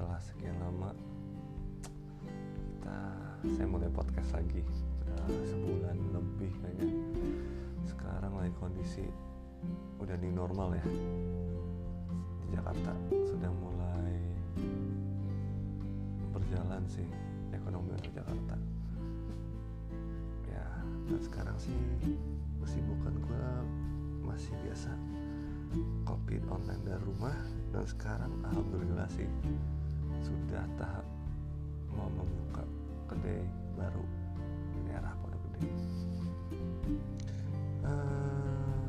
setelah sekian lama kita saya mulai podcast lagi. Udah sebulan lebih kayaknya. Sekarang lagi kondisi udah di normal ya. Di Jakarta sudah mulai berjalan sih ekonomi untuk Jakarta. Ya dan sekarang sih kesibukan gue masih biasa. Kopi online dari rumah dan sekarang alhamdulillah sih sudah tahap mau membuka kedai baru di daerah Pondok Gede. Uh,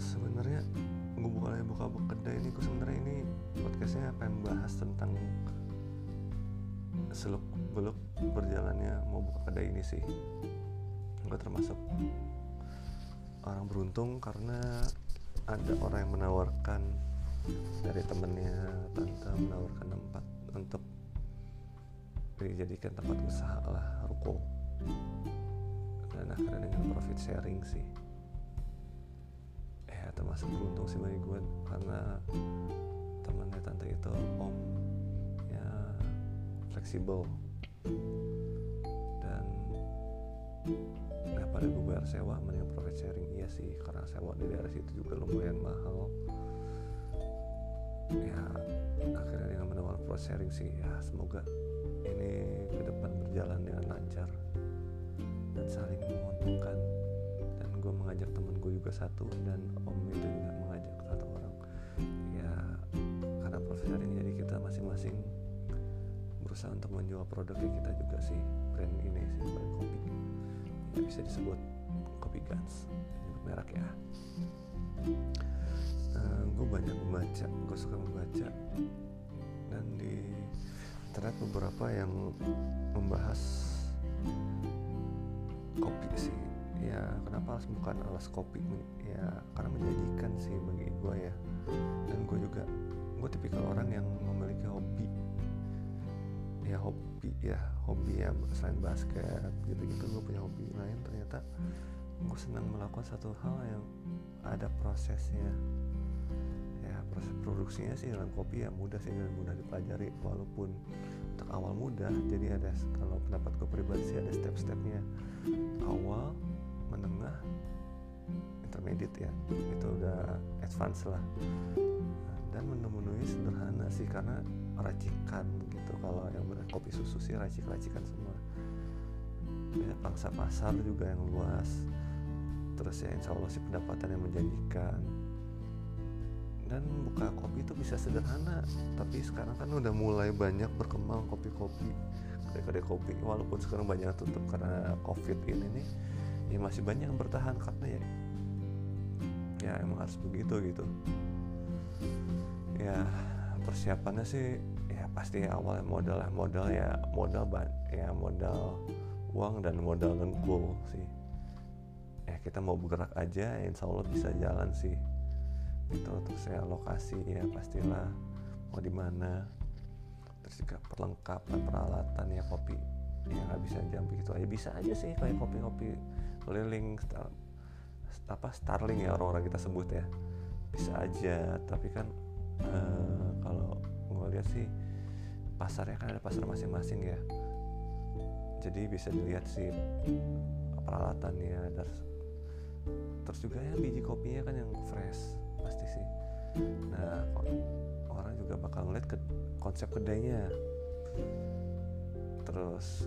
sebenarnya gue buka lagi buka buka kedai ini gue sebenarnya ini podcastnya pengen bahas tentang seluk beluk berjalannya mau buka kedai ini sih gue termasuk orang beruntung karena ada orang yang menawarkan dari temennya tante menawarkan tempat untuk dijadikan tempat usaha lah ruko. Dan akhirnya dengan profit sharing sih. Ya termasuk beruntung sih bagi gue karena temannya tante itu om ya fleksibel. Dan daripada gue bayar sewa mending profit sharing. Iya sih karena sewa di daerah situ juga lumayan mahal ya akhirnya dengan menawarkan profit sharing sih. Ya semoga ini ke depan berjalan dengan lancar dan saling menguntungkan. Dan gue mengajak temen gue juga satu dan om itu juga mengajak satu orang. Ya karena profit sharing jadi kita masing-masing berusaha untuk menjual produknya kita juga sih. Brand ini sih brand kopi. Ya bisa disebut kopi guns merek ya uh, gue banyak membaca gue suka membaca. Dan di internet beberapa yang membahas kopi sih. Ya kenapa harus bukan alas kopi? Ya karena menjadikan sih bagi gue ya. Dan gue juga gue tipikal orang yang memiliki hobi. Ya hobi ya hobi ya selain basket gitu-gitu gue punya hobi lain ternyata gue senang melakukan satu hal yang ada prosesnya. Ya proses produksinya sih dalam kopi ya mudah sih dan mudah dipelajari. Walaupun untuk awal mudah jadi ada kalau pendapat gue pribadi sih ada step-stepnya. Awal menengah intermediate ya. Itu udah advance lah. Dan menu-menunya sederhana sih karena racikan gitu. Kalau yang kopi susu sih racik-racikan semua. Ya, pangsa pasar juga yang luas terus ya insya Allah sih pendapatan yang menjanjikan. Dan buka kopi itu bisa sederhana tapi sekarang kan udah mulai banyak berkembang kopi-kopi kedai-kedai kopi. Walaupun sekarang banyak tutup karena covid ini nih ya masih banyak yang bertahan karena ya ya emang harus begitu gitu. Ya persiapannya sih ya pasti awalnya modal lah modal ya modal ban ya modal uang dan modal dengkul sih ya kita mau bergerak aja ya insya Allah bisa jalan sih. Itu terus ya lokasi ya pastilah. Mau di mana. Terus juga perlengkapan peralatan ya kopi. Ya nggak bisa jam begitu aja. Bisa aja sih kayak kopi-kopi keliling star, apa starling ya orang-orang kita sebut ya. Bisa aja tapi kan uh, kalau gue lihat sih pasarnya kan ada pasar masing-masing ya. Jadi bisa dilihat sih peralatannya terus terus juga ya biji kopinya kan yang fresh pasti sih. Nah orang juga bakal ngeliat ke konsep kedainya. Terus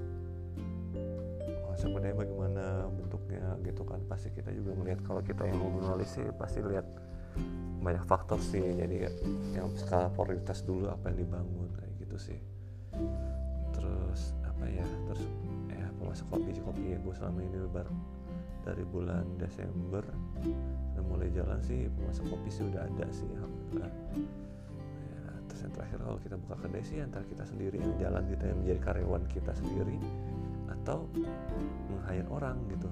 konsep kedai bagaimana bentuknya gitu kan pasti kita juga ngeliat. Kalau kita yang jurnalis sih pasti lihat banyak faktor sih. Jadi yang skala prioritas dulu apa yang dibangun kayak gitu sih. Terus ya terus ya pemasok kopi kopi ya gue selama ini bar dari bulan Desember udah mulai jalan sih pemasok kopi sih udah ada sih alhamdulillah. Ya, terus yang terakhir kalau kita buka kedai sih antara kita sendiri yang jalan kita yang menjadi karyawan kita sendiri atau meng orang gitu.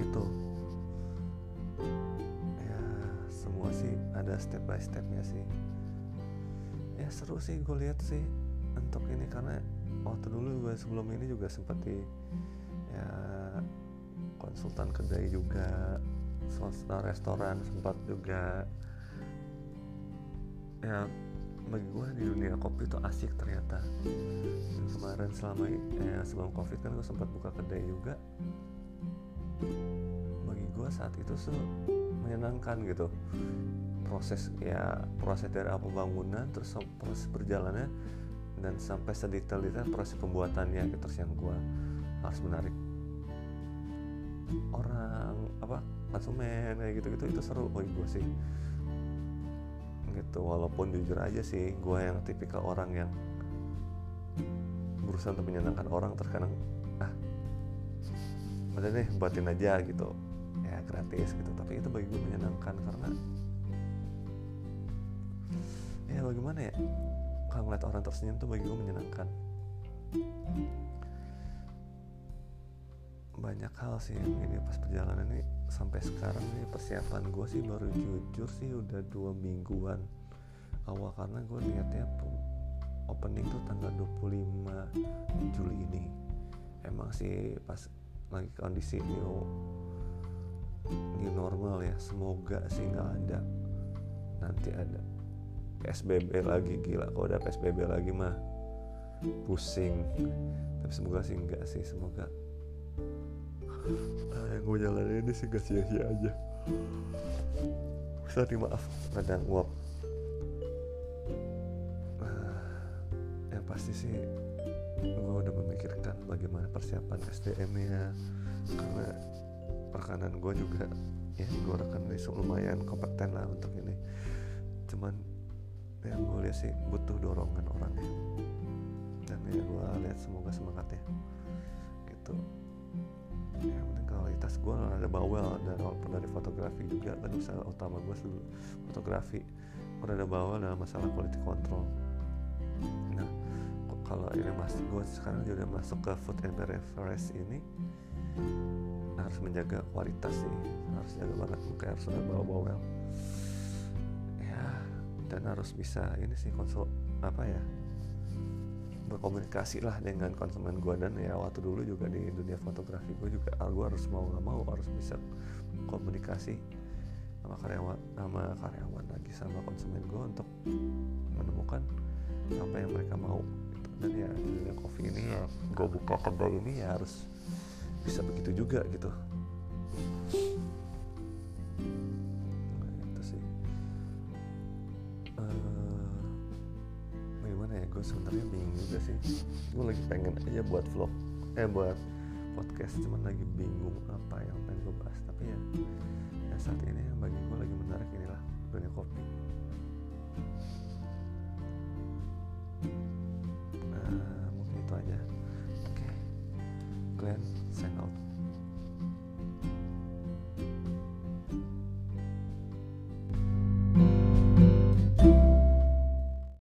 Itu ya semua sih ada step by stepnya sih. Ya seru sih gue lihat sih untuk ini karena waktu dulu gue sebelum ini juga sempat di ya konsultan kedai juga konsultan restoran sempat juga. Ya bagi gue di dunia kopi itu asik ternyata. Dan kemarin selama eh, sebelum covid kan gue sempat buka kedai juga. Bagi gue saat itu tuh menyenangkan gitu. Proses ya proses dari apa bangunan terus proses berjalannya dan sampai sedetail-detail proses pembuatannya gitu terus yang gue harus menarik. Orang apa konsumen kayak gitu-gitu itu seru. Bagi gue sih. Gitu walaupun jujur aja sih gue yang tipikal orang yang berusaha untuk menyenangkan orang terkadang ah udah nih buatin aja gitu. Ya gratis gitu. Tapi itu bagi gue menyenangkan karena ya bagaimana ya kalau ngeliat orang tersenyum tuh bagi gue menyenangkan. Banyak hal sih yang ini pas perjalanan ini sampai sekarang nih persiapan gue sih baru jujur sih udah dua mingguan. Awal karena gue niatnya opening tuh tanggal 25 Juli ini. Emang sih pas lagi kondisi new new normal ya semoga sih nggak ada. Nanti ada PSBB lagi gila. Kalau udah PSBB lagi mah pusing. Tapi semoga sih enggak sih semoga. Ah, yang gue jalanin ini sih gak sia-sia aja. Sorry maaf ada nguap ah, yang pasti sih gue udah memikirkan bagaimana persiapan SDM nya karena rekanan gue juga ya gue rekan lumayan kompeten lah untuk ini. Cuman yang gue lihat sih butuh dorongan orangnya. Dan ya gue lihat semoga semangat ya. Gitu. Ya penting kualitas gue ada bawel dan walaupun dari fotografi juga. Kan usaha utama gue dulu fotografi gue ada bawel dalam masalah quality control. Nah kalau ini masuk gue sekarang juga masuk ke food and beverage ini harus menjaga kualitas sih. Harus jaga banget makanya harus ada bawa bawel ya dan harus bisa ini sih konsul apa ya berkomunikasi lah dengan konsumen gue dan ya waktu dulu juga di dunia fotografi gue juga ah, gue harus mau nggak mau harus bisa komunikasi sama karyawan sama karyawan lagi sama konsumen gue untuk menemukan apa yang mereka mau. Dan ya di dunia kopi ini ya gue buka kedai ini ya harus bisa begitu juga gitu gue sebenarnya bingung juga sih. Gue lagi pengen aja buat vlog eh buat podcast cuman lagi bingung apa yang pengen gue bahas. Tapi ya, ya saat ini yang bagi gue lagi menarik inilah dunia kopi